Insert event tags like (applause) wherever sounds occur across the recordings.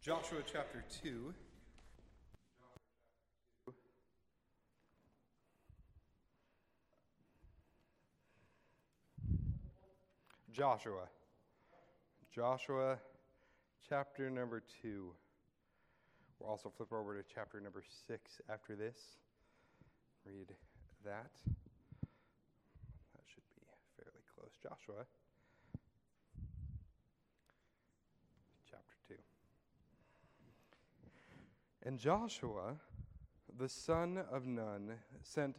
Joshua chapter 2. Joshua. Joshua chapter number 2. We'll also flip over to chapter number 6 after this. Read that. That should be fairly close. Joshua chapter 2. And Joshua, the son of Nun, sent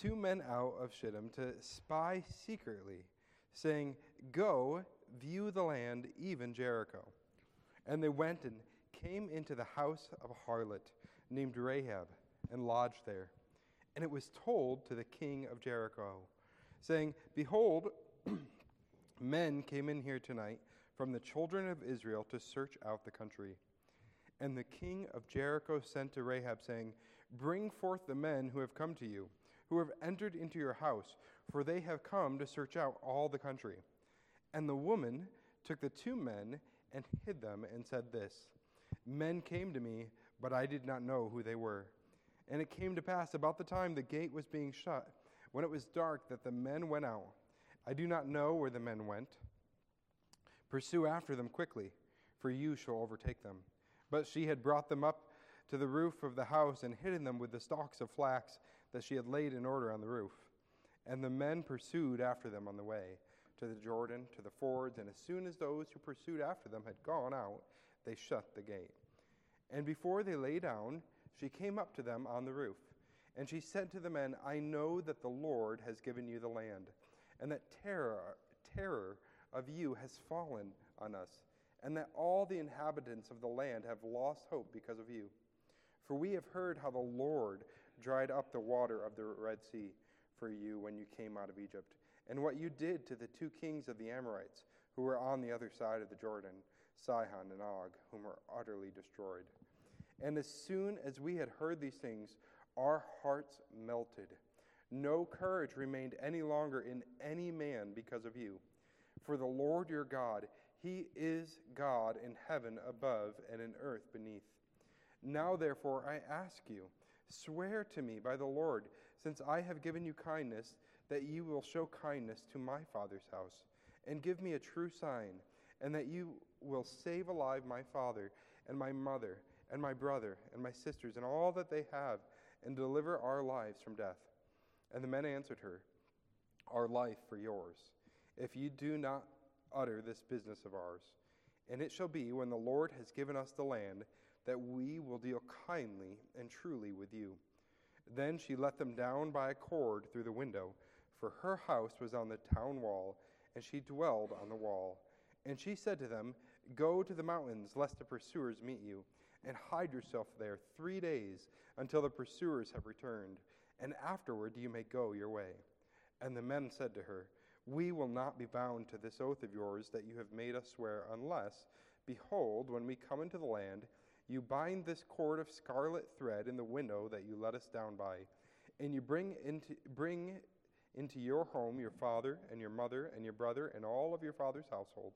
two men out of Shittim to spy secretly, saying, Go, view the land, even Jericho. And they went and came into the house of a harlot named Rahab and lodged there. And it was told to the king of Jericho, saying, Behold, (clears throat) men came in here tonight from the children of Israel to search out the country. And the king of Jericho sent to Rahab, saying, Bring forth the men who have come to you, who have entered into your house, for they have come to search out all the country. And the woman took the two men and hid them, and said this Men came to me, but I did not know who they were. And it came to pass about the time the gate was being shut, when it was dark, that the men went out. I do not know where the men went. Pursue after them quickly, for you shall overtake them. But she had brought them up to the roof of the house and hidden them with the stalks of flax that she had laid in order on the roof. And the men pursued after them on the way to the Jordan, to the fords, and as soon as those who pursued after them had gone out, they shut the gate. And before they lay down, she came up to them on the roof. And she said to the men, I know that the Lord has given you the land, and that terror, terror of you has fallen on us and that all the inhabitants of the land have lost hope because of you. For we have heard how the Lord dried up the water of the Red Sea for you when you came out of Egypt, and what you did to the two kings of the Amorites who were on the other side of the Jordan, Sihon and Og, whom were utterly destroyed. And as soon as we had heard these things, our hearts melted. No courage remained any longer in any man because of you. For the Lord your God, he is God in heaven above and in earth beneath. Now, therefore, I ask you, swear to me by the Lord, since I have given you kindness, that you will show kindness to my father's house, and give me a true sign, and that you will save alive my father, and my mother, and my brother, and my sisters, and all that they have, and deliver our lives from death. And the men answered her, Our life for yours. If you do not utter this business of ours. And it shall be, when the Lord has given us the land, that we will deal kindly and truly with you. Then she let them down by a cord through the window, for her house was on the town wall, and she dwelled on the wall. And she said to them, Go to the mountains, lest the pursuers meet you, and hide yourself there three days until the pursuers have returned, and afterward you may go your way. And the men said to her, we will not be bound to this oath of yours that you have made us swear, unless, behold, when we come into the land, you bind this cord of scarlet thread in the window that you let us down by, and you bring into, bring into your home your father and your mother and your brother and all of your father's household.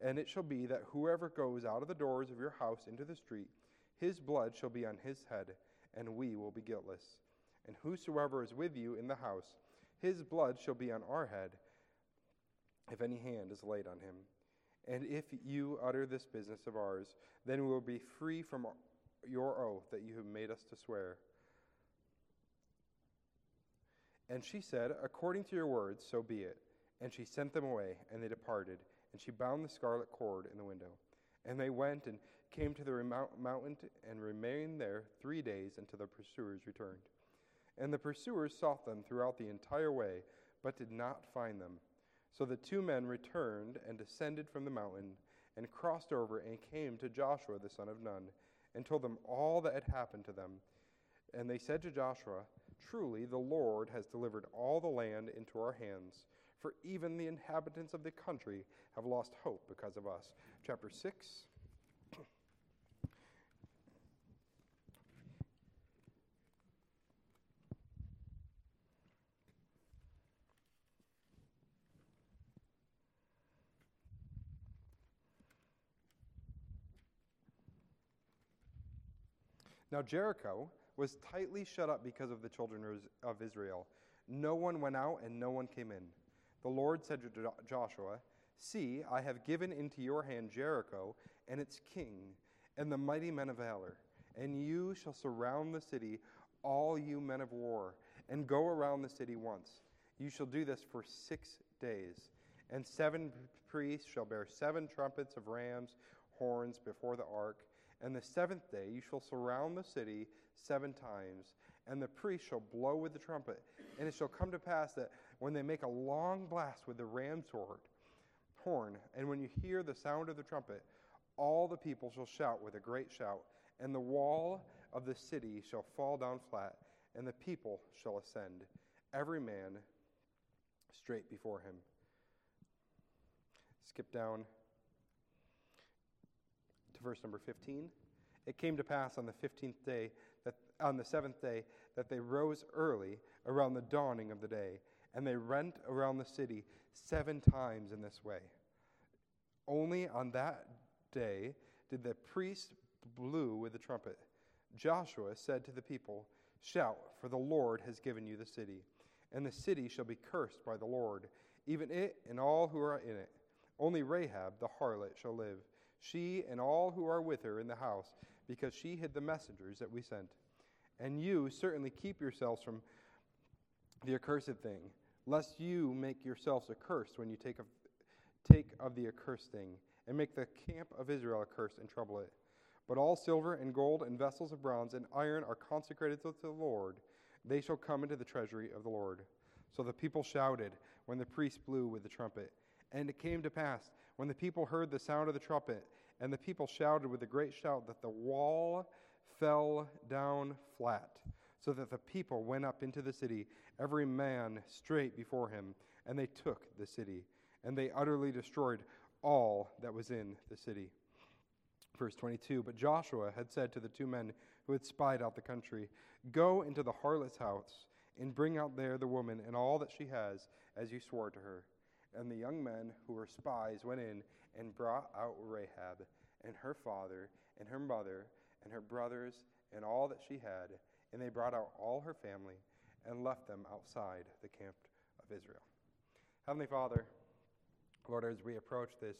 And it shall be that whoever goes out of the doors of your house into the street, his blood shall be on his head, and we will be guiltless. And whosoever is with you in the house, his blood shall be on our head if any hand is laid on him. And if you utter this business of ours, then we will be free from your oath that you have made us to swear. And she said, According to your words, so be it. And she sent them away, and they departed. And she bound the scarlet cord in the window. And they went and came to the mountain and remained there three days until the pursuers returned. And the pursuers sought them throughout the entire way, but did not find them. So the two men returned and descended from the mountain and crossed over and came to Joshua the son of Nun and told them all that had happened to them. And they said to Joshua, Truly the Lord has delivered all the land into our hands, for even the inhabitants of the country have lost hope because of us. Chapter 6. Now Jericho was tightly shut up because of the children of Israel. No one went out and no one came in. The Lord said to Joshua, See, I have given into your hand Jericho and its king and the mighty men of valor. And you shall surround the city, all you men of war, and go around the city once. You shall do this for six days. And seven priests shall bear seven trumpets of rams' horns before the ark. And the seventh day you shall surround the city seven times, and the priest shall blow with the trumpet. And it shall come to pass that when they make a long blast with the ram's horn, and when you hear the sound of the trumpet, all the people shall shout with a great shout, and the wall of the city shall fall down flat, and the people shall ascend, every man straight before him. Skip down to verse number 15. It came to pass on the 15th day, that, on the seventh day, that they rose early around the dawning of the day, and they rent around the city seven times in this way. Only on that day did the priest blew with the trumpet. Joshua said to the people, Shout, for the Lord has given you the city, and the city shall be cursed by the Lord, even it and all who are in it. Only Rahab the harlot shall live, she and all who are with her in the house, because she hid the messengers that we sent. And you certainly keep yourselves from the accursed thing, lest you make yourselves accursed when you take of, take of the accursed thing and make the camp of Israel accursed and trouble it. But all silver and gold and vessels of bronze and iron are consecrated to the Lord. They shall come into the treasury of the Lord. So the people shouted when the priest blew with the trumpet. And it came to pass, when the people heard the sound of the trumpet, and the people shouted with a great shout, that the wall fell down flat, so that the people went up into the city, every man straight before him, and they took the city. And they utterly destroyed all that was in the city. Verse 22 But Joshua had said to the two men who had spied out the country, Go into the harlot's house and bring out there the woman and all that she has, as you swore to her. And the young men who were spies went in and brought out Rahab and her father and her mother and her brothers and all that she had. And they brought out all her family and left them outside the camp of Israel. Heavenly Father, Lord, as we approach this,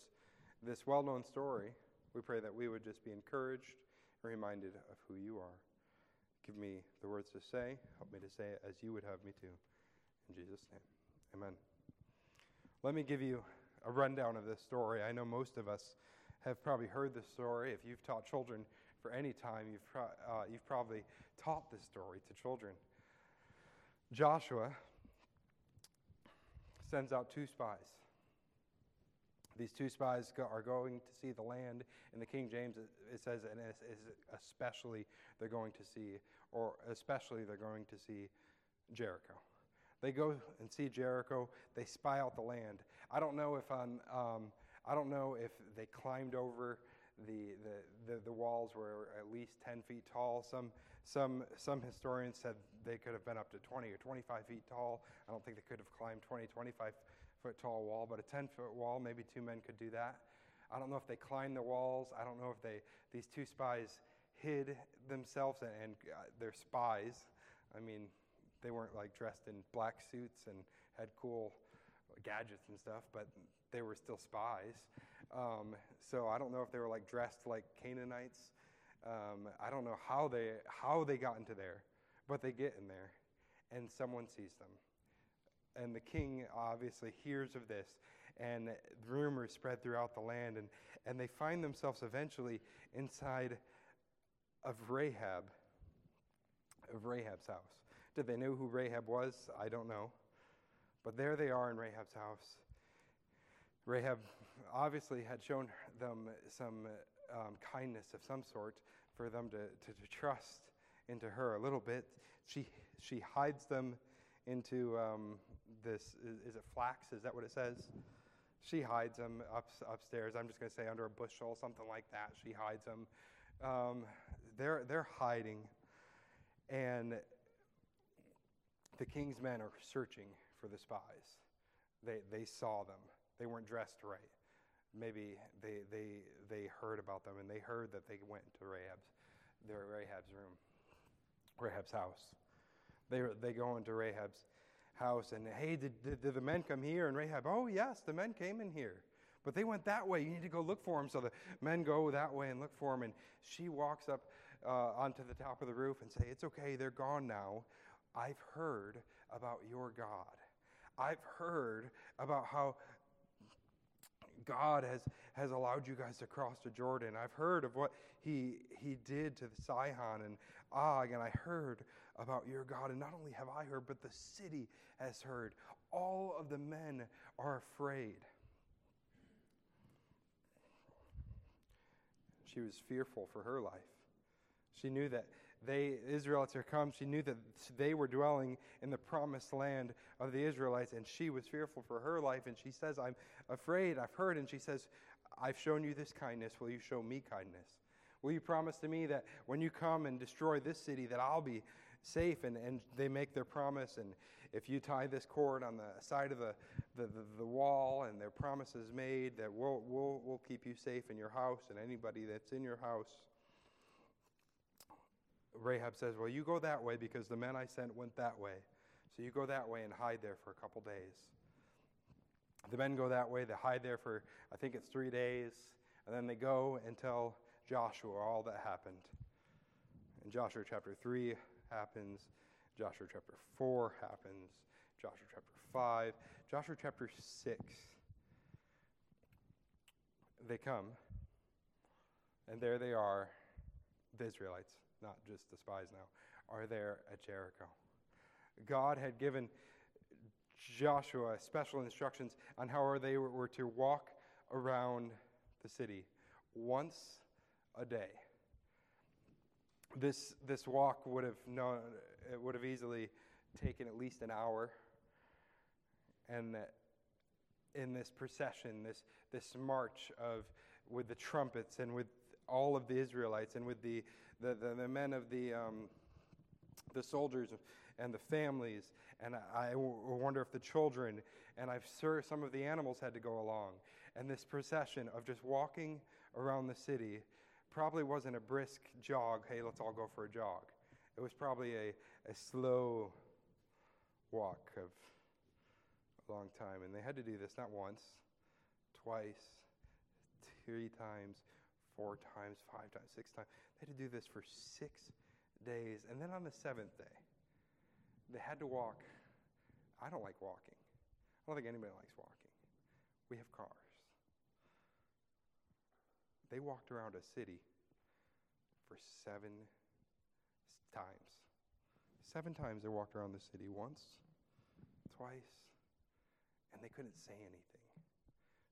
this well known story, we pray that we would just be encouraged and reminded of who you are. Give me the words to say. Help me to say it as you would have me to. In Jesus' name, amen. Let me give you a rundown of this story. I know most of us have probably heard this story. If you've taught children for any time, you've, pro- uh, you've probably taught this story to children. Joshua sends out two spies. These two spies go, are going to see the land. In the King James, it, it says, and especially they're going to see, or especially they're going to see Jericho. They go and see Jericho. They spy out the land. I don't know if on, um, I don't know if they climbed over the, the, the, the, walls were at least 10 feet tall. Some, some, some historians said they could have been up to 20 or 25 feet tall. I don't think they could have climbed 20, 25 foot tall wall, but a 10 foot wall, maybe two men could do that. I don't know if they climbed the walls. I don't know if they, these two spies hid themselves and, and uh, they're spies. I mean, they weren't like dressed in black suits and had cool gadgets and stuff, but they were still spies. Um, so I don't know if they were like dressed like Canaanites. Um, I don't know how they how they got into there, but they get in there, and someone sees them and the king obviously hears of this, and rumors spread throughout the land, and, and they find themselves eventually inside of Rahab, of Rahab's house. Did they know who Rahab was? I don't know. But there they are in Rahab's house. Rahab obviously had shown them some um, kindness of some sort for them to, to, to, trust into her a little bit. She, she hides them into um, this is, is, it flax? Is that what it says? She hides them up, upstairs. I'm just going to say under a bushel, something like that. She hides them. Um, they're, they're hiding. And the king's men are searching for the spies. They, they saw them. They weren't dressed right. Maybe they, they, they heard about them and they heard that they went to Rahab's they're Rahab's room, Rahab's house. They, they go into Rahab's house and, hey, did, did, did the men come here? And Rahab, oh, yes, the men came in here. But they went that way. You need to go look for them. So the men go that way and look for them. And she walks up uh, onto the top of the roof and say, It's okay, they're gone now. I've heard about your God. I've heard about how God has, has allowed you guys to cross the Jordan. I've heard of what he, he did to Sihon and Og, and I heard about your God. And not only have I heard, but the city has heard. All of the men are afraid. She was fearful for her life. She knew that they, Israelites are come. She knew that they were dwelling in the promised land of the Israelites, and she was fearful for her life. And she says, I'm afraid, I've heard. And she says, I've shown you this kindness. Will you show me kindness? Will you promise to me that when you come and destroy this city, that I'll be safe? And, and they make their promise. And if you tie this cord on the side of the, the, the, the wall, and their promise is made, that we'll, we'll, we'll keep you safe in your house and anybody that's in your house. Rahab says, Well, you go that way because the men I sent went that way. So you go that way and hide there for a couple days. The men go that way, they hide there for, I think it's three days, and then they go and tell Joshua all that happened. And Joshua chapter 3 happens, Joshua chapter 4 happens, Joshua chapter 5, Joshua chapter 6. They come, and there they are, the Israelites not just the spies now, are there at Jericho. God had given Joshua special instructions on how they were to walk around the city once a day. This, this walk would have, known, it would have easily taken at least an hour. And in this procession, this, this march of, with the trumpets and with all of the Israelites and with the, the, the, the men of the, um, the soldiers and the families. And I, I wonder if the children, and I'm sure some of the animals had to go along. And this procession of just walking around the city probably wasn't a brisk jog, hey, let's all go for a jog. It was probably a, a slow walk of a long time. And they had to do this not once, twice, three times, four times, five times, six times. They had to do this for six days. And then on the seventh day, they had to walk. I don't like walking. I don't think anybody likes walking. We have cars. They walked around a city for seven times. Seven times they walked around the city once, twice, and they couldn't say anything.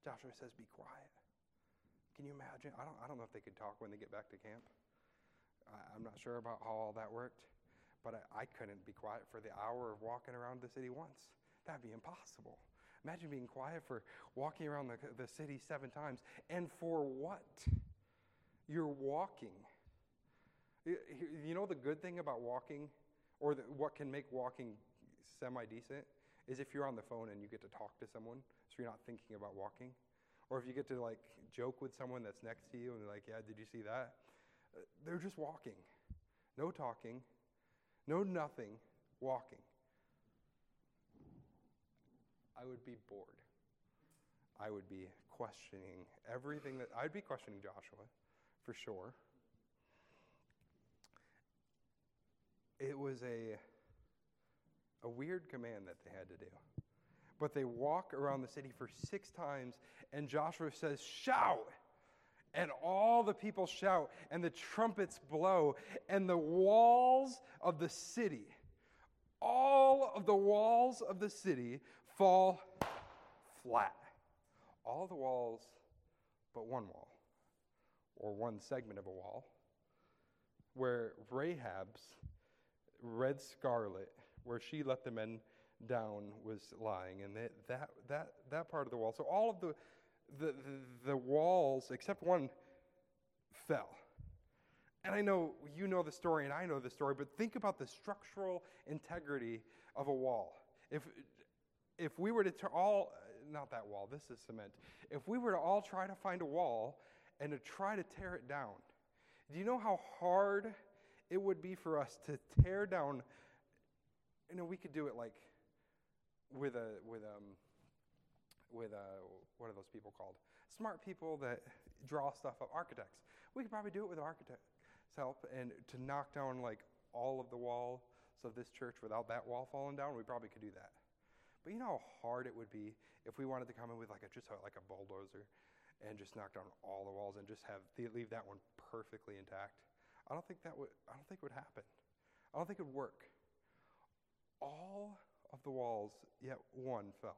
Joshua says, Be quiet. Can you imagine? I don't, I don't know if they could talk when they get back to camp. I, am not sure about how all that worked, but I, I couldn't be quiet for the hour of walking around the city once. That'd be impossible. Imagine being quiet for walking around the, the city seven times. And for what? You're walking. You know the good thing about walking, or the, what can make walking semi decent, is if you're on the phone and you get to talk to someone, so you're not thinking about walking. Or if you get to like joke with someone that's next to you and they're like, yeah, did you see that? Uh, they're just walking. No talking, no nothing, walking. I would be bored. I would be questioning everything that I'd be questioning Joshua for sure. It was a a weird command that they had to do. But they walk around the city for 6 times and Joshua says, "Shout!" and all the people shout, and the trumpets blow, and the walls of the city, all of the walls of the city fall flat. All the walls but one wall, or one segment of a wall, where Rahab's red scarlet, where she let the men down, was lying, and that, that, that, that part of the wall. So all of the the, the, the walls, except one, fell. And I know you know the story and I know the story, but think about the structural integrity of a wall. If, if we were to all, not that wall, this is cement. If we were to all try to find a wall and to try to tear it down, Do you know how hard it would be for us to tear down? You know, we could do it like with a with um with a what are those people called? Smart people that draw stuff up, architects. We could probably do it with architects' help and to knock down like all of the walls of this church without that wall falling down. We probably could do that. But you know how hard it would be if we wanted to come in with like a just like a bulldozer and just knock down all the walls and just have leave that one perfectly intact. I don't think that would I don't think it would happen. I don't think it would work. All of the walls, yet one fell.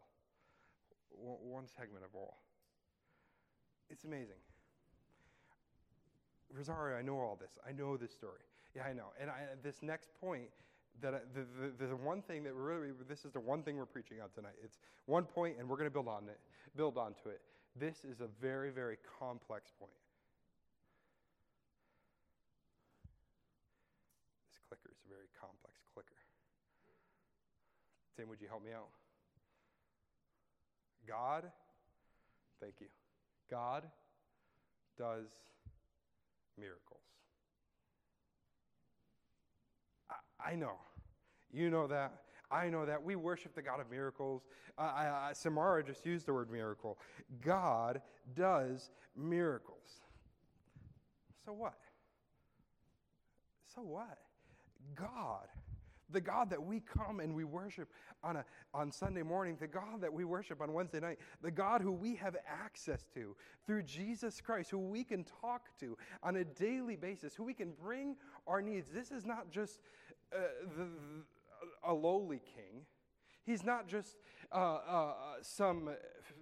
One segment of wall. It's amazing. Rosario, I know all this. I know this story. Yeah, I know. And I, this next point, that I, the, the, the one thing that really, this is the one thing we're preaching on tonight. It's one point, and we're going to build on it, build onto it. This is a very, very complex point. This clicker is a very complex clicker. Tim, would you help me out? God, thank you. God does miracles. I, I know. You know that. I know that. We worship the God of miracles. Uh, I, I, Samara just used the word miracle. God does miracles. So what? So what? God the God that we come and we worship on, a, on Sunday morning, the God that we worship on Wednesday night, the God who we have access to through Jesus Christ, who we can talk to on a daily basis, who we can bring our needs. This is not just uh, the, a lowly king, he's not just uh, uh, some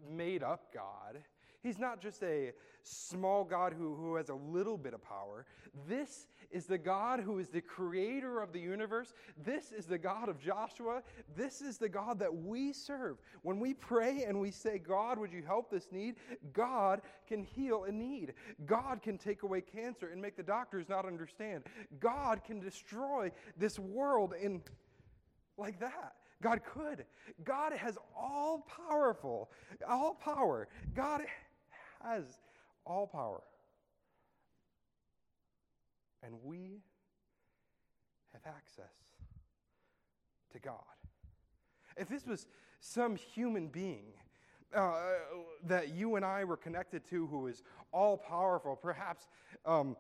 made up God. He's not just a small God who, who has a little bit of power. This is the God who is the creator of the universe. This is the God of Joshua. This is the God that we serve. When we pray and we say, God, would you help this need? God can heal a need. God can take away cancer and make the doctors not understand. God can destroy this world in like that. God could. God has all powerful, all power. God has all power. And we have access to God. If this was some human being uh, that you and I were connected to who is all powerful, perhaps um,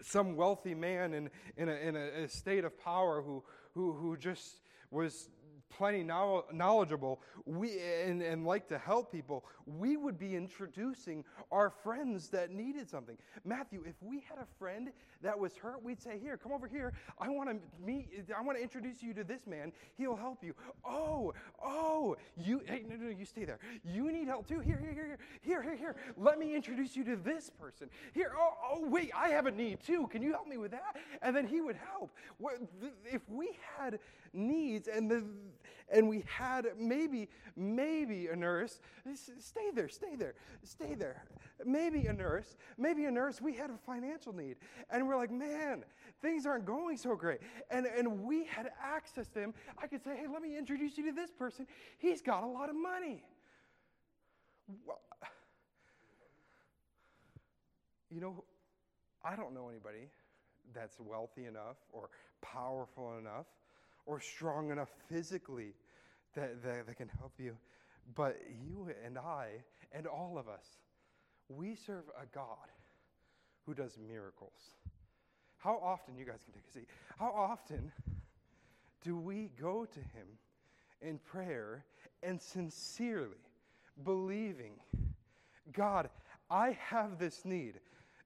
some wealthy man in, in, a, in a state of power who, who, who just was plenty knowledgeable we, and, and like to help people, we would be introducing our friends that needed something. Matthew, if we had a friend that was hurt, we'd say, Here, come over here. I want to meet, I want to introduce you to this man. He'll help you. Oh, oh, you, hey, no, no, you stay there. You need help too. Here, here, here, here, here, here. Let me introduce you to this person. Here, oh, oh, wait, I have a need too. Can you help me with that? And then he would help. If we had needs and the and we had maybe maybe a nurse. Stay there stay there stay there. Maybe a nurse maybe a nurse we had a financial need. And we're like man things aren't going so great. And and we had access to him. I could say hey let me introduce you to this person. He's got a lot of money. Well, you know i don't know anybody that's wealthy enough or powerful enough or strong enough physically that, that, that can help you. But you and I, and all of us, we serve a God who does miracles. How often, you guys can take a seat, how often do we go to Him in prayer and sincerely believing, God, I have this need.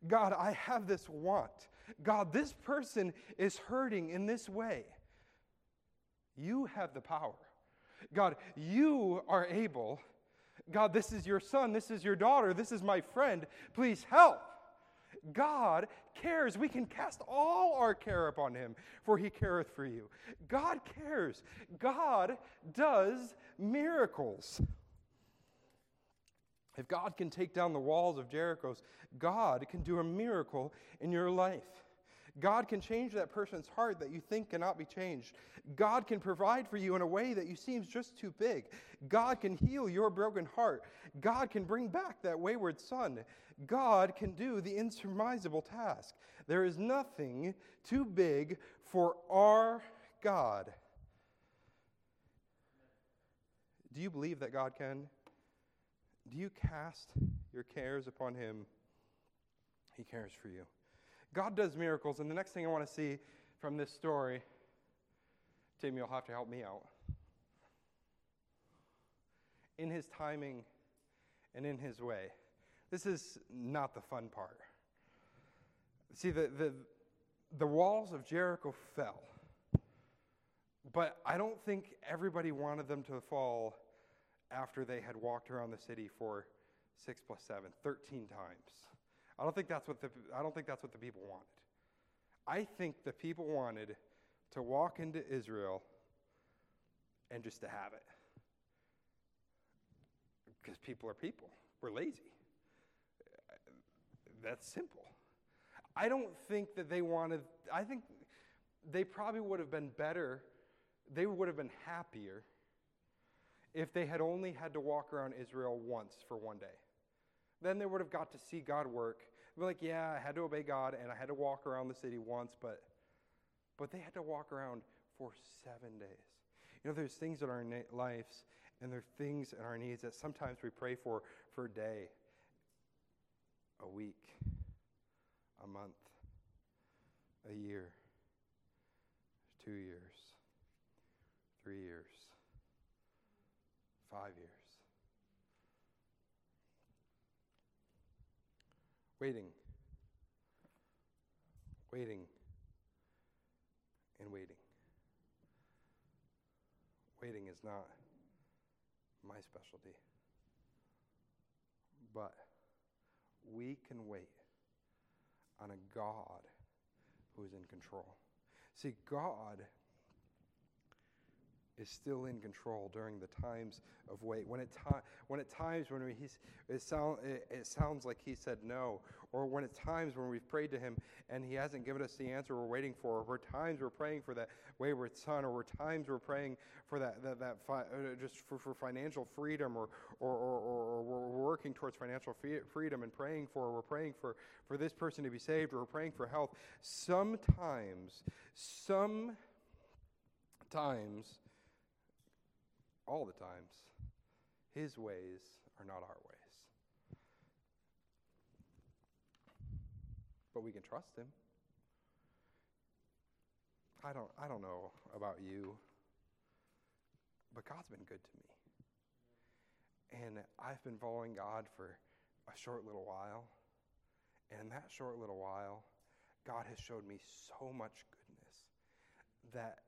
God, I have this want. God, this person is hurting in this way. You have the power. God, you are able. God, this is your son. This is your daughter. This is my friend. Please help. God cares. We can cast all our care upon him, for he careth for you. God cares. God does miracles. If God can take down the walls of Jericho's, God can do a miracle in your life. God can change that person's heart that you think cannot be changed. God can provide for you in a way that you seems just too big. God can heal your broken heart. God can bring back that wayward son. God can do the insurmountable task. There is nothing too big for our God. Do you believe that God can? Do you cast your cares upon him? He cares for you. God does miracles, and the next thing I want to see from this story, Tim, you'll have to help me out. In his timing and in his way. This is not the fun part. See, the, the, the walls of Jericho fell, but I don't think everybody wanted them to fall after they had walked around the city for six plus seven, 13 times. I don't think that's what the, I don't think that's what the people wanted. I think the people wanted to walk into Israel and just to have it. Because people are people. We're lazy. That's simple. I don't think that they wanted, I think they probably would have been better, they would have been happier if they had only had to walk around Israel once for one day. Then they would have got to see God work. They'd be like, yeah, I had to obey God and I had to walk around the city once, but but they had to walk around for seven days. You know, there's things in our na- lives and there are things in our needs that sometimes we pray for for a day, a week, a month, a year, two years, three years, five years. Waiting, waiting, and waiting. Waiting is not my specialty. But we can wait on a God who is in control. See, God is still in control during the times of wait. When it, ti- when at times when we, he's, it, sound, it, it sounds like he said no, or when at times when we've prayed to him and he hasn't given us the answer we're waiting for, or times we're praying for that wayward son, or times we're praying for that, that, that fi- uh, just for, for financial freedom, or, or, or, or, we're working towards financial freedom and praying for, we're praying for, for this person to be saved, or we're praying for health. Sometimes, some sometimes, all the times, his ways are not our ways. But we can trust him. I don't, I don't know about you, but God's been good to me. And I've been following God for a short little while. And in that short little while, God has showed me so much goodness that,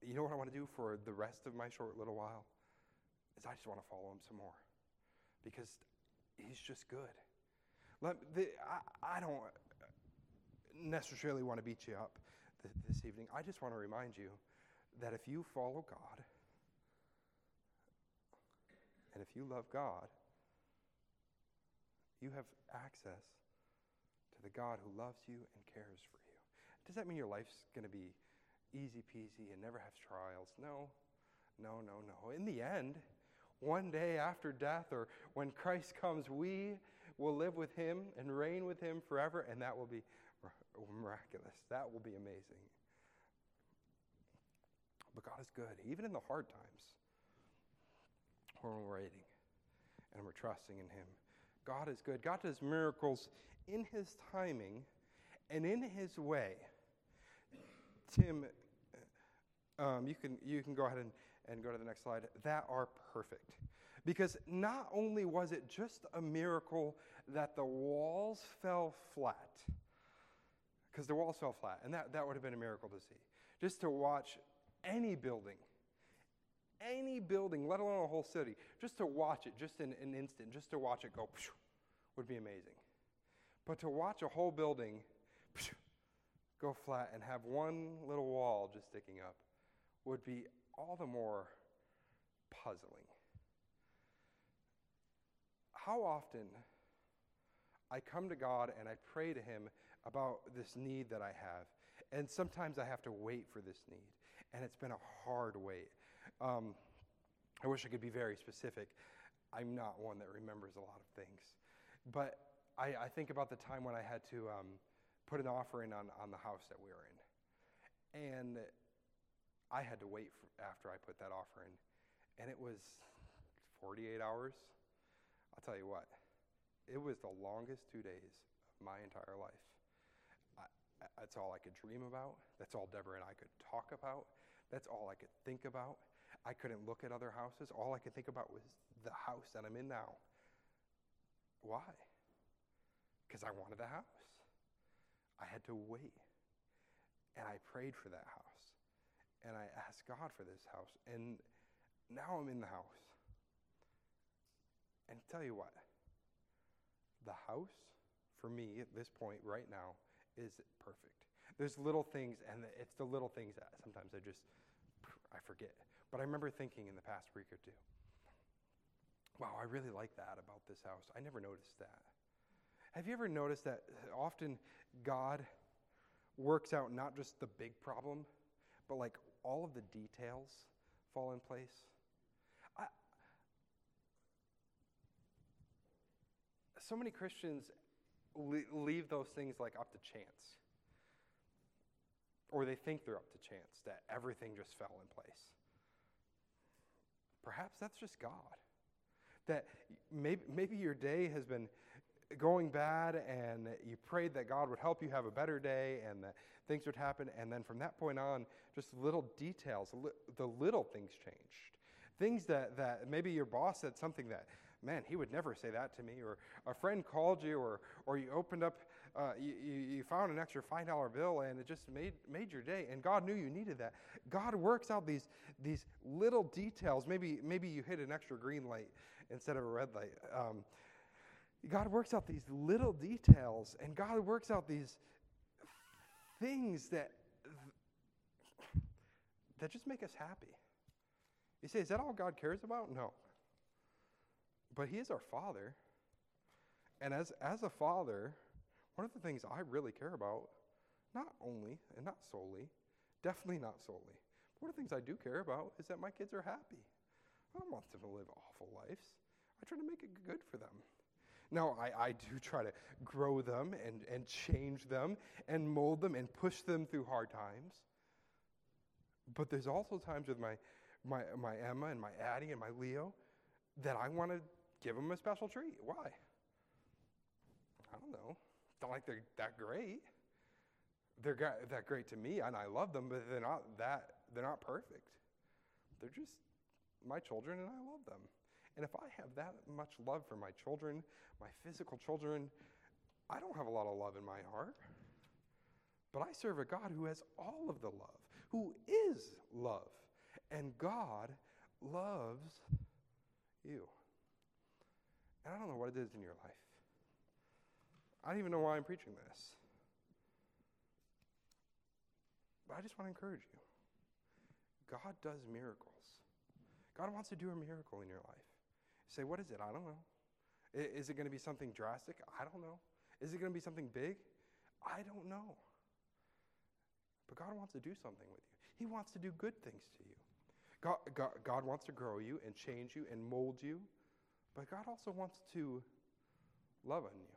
you know what I want to do for the rest of my short little while? Is I just want to follow him some more because he's just good. Let, the, I, I don't necessarily want to beat you up th- this evening. I just want to remind you that if you follow God and if you love God, you have access to the God who loves you and cares for you. Does that mean your life's going to be easy peasy and never have trials? No, no, no, no. In the end, one day after death or when Christ (laughs) comes, we will live with him and reign with him forever, and that will be miraculous. That will be amazing. But God is good, even in the hard times when we're waiting and we're trusting in him. God is good. God does miracles in his timing and in his way. Tim, um, you, can, you can go ahead and and go to the next slide, that are perfect. Because not only was it just a miracle that the walls fell flat, because the walls fell flat, and that, that would have been a miracle to see. Just to watch any building, any building, let alone a whole city, just to watch it, just in an instant, just to watch it go, would be amazing. But to watch a whole building go flat and have one little wall just sticking up would be all the more puzzling. How often I come to God and I pray to Him about this need that I have, And sometimes I have to wait for this need. And it's been a hard wait. Um, I wish I could be very specific. I'm not one that remembers a lot of things. But I, I think about the time when I had to um, put an offering on, on the house that we were in. And I had to wait after I put that offer in. And it was 48 hours. I'll tell you what, it was the longest two days of my entire life. I, that's all I could dream about. That's all Deborah and I could talk about. That's all I could think about. I couldn't look at other houses. All I could think about was the house that I'm in now. Why? Because I wanted the house. I had to wait. And I prayed for that house. And I asked God for this house. And now I'm in the house. And tell you what, the house, for me at this point right now, is perfect. There's little things, and it's the little things that sometimes I just, I forget. But I remember thinking in the past week or two, wow, I really like that about this house. I never noticed that. Have you ever noticed that often God works out not just the big problem, but like all of the details fall in place? I, so many Christians leave those things like up to chance. Or they think they're up to chance, that everything just fell in place. Perhaps that's just God. That maybe, maybe your day has been going bad and you prayed that God would help you have a better day and that things would happen. And then from that point on, just little details, the little things changed. Things that, that maybe your boss said something that, man, he would never say that to me. Or a friend called you, or, or you opened up, uh, you, you found an extra $5 bill and it just made, made your day. And God knew you needed that. God works out these, these little details. Maybe, maybe you hit an extra green light instead of a red light. Um, God works out these little details, and God works out these things that that just make us happy. You say, is that all God cares about? No. But He is our Father. And as, as a father, one of the things I really care about, not only and not solely, definitely not solely, one of the things I do care about is that my kids are happy. I don't want them to live awful lives. I try to make it good for them. Now, I, I do try to grow them and, and change them and mold them and push them through hard times. But there's also times with my, my, my Emma and my Addie and my Leo that I want to give them a special treat. Why? I don't know. Don't like they're that great. They're that great to me, and I love them, but they're not that. They're not perfect. They're just my children, and I love them. And if I have that much love for my children, my physical children, I don't have a lot of love in my heart. But I serve a God who has all of the love, who is love. And God loves you. And I don't know what it is in your life. I don't even know why I'm preaching this. But I just want to encourage you. God does miracles. God wants to do a miracle in your life. Say, what is it? I don't know. Is it going to be something drastic? I don't know. Is it going to be something big? I don't know. But God wants to do something with you. He wants to do good things to you. God, God, God wants to grow you and change you and mold you, but God also wants to love on you.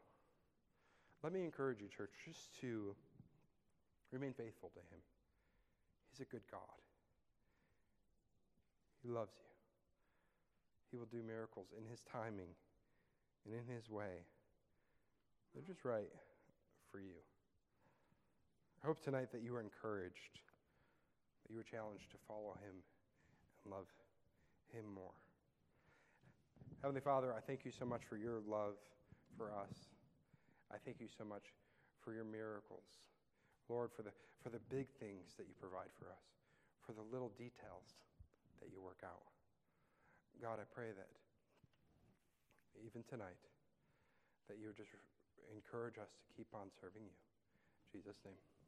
Let me encourage you, church, just to remain faithful to Him. He's a good God. He loves you. He will do miracles in His timing and in His way. They're just right for you. I hope tonight that you are encouraged, that you are challenged to follow Him and love Him more. Heavenly Father, I thank you so much for your love for us. I thank you so much for your miracles. Lord, for the, for the big things that you provide for us, for the little details that you work out. God, I pray that even tonight, that you would just encourage us to keep on serving you. In Jesus' name.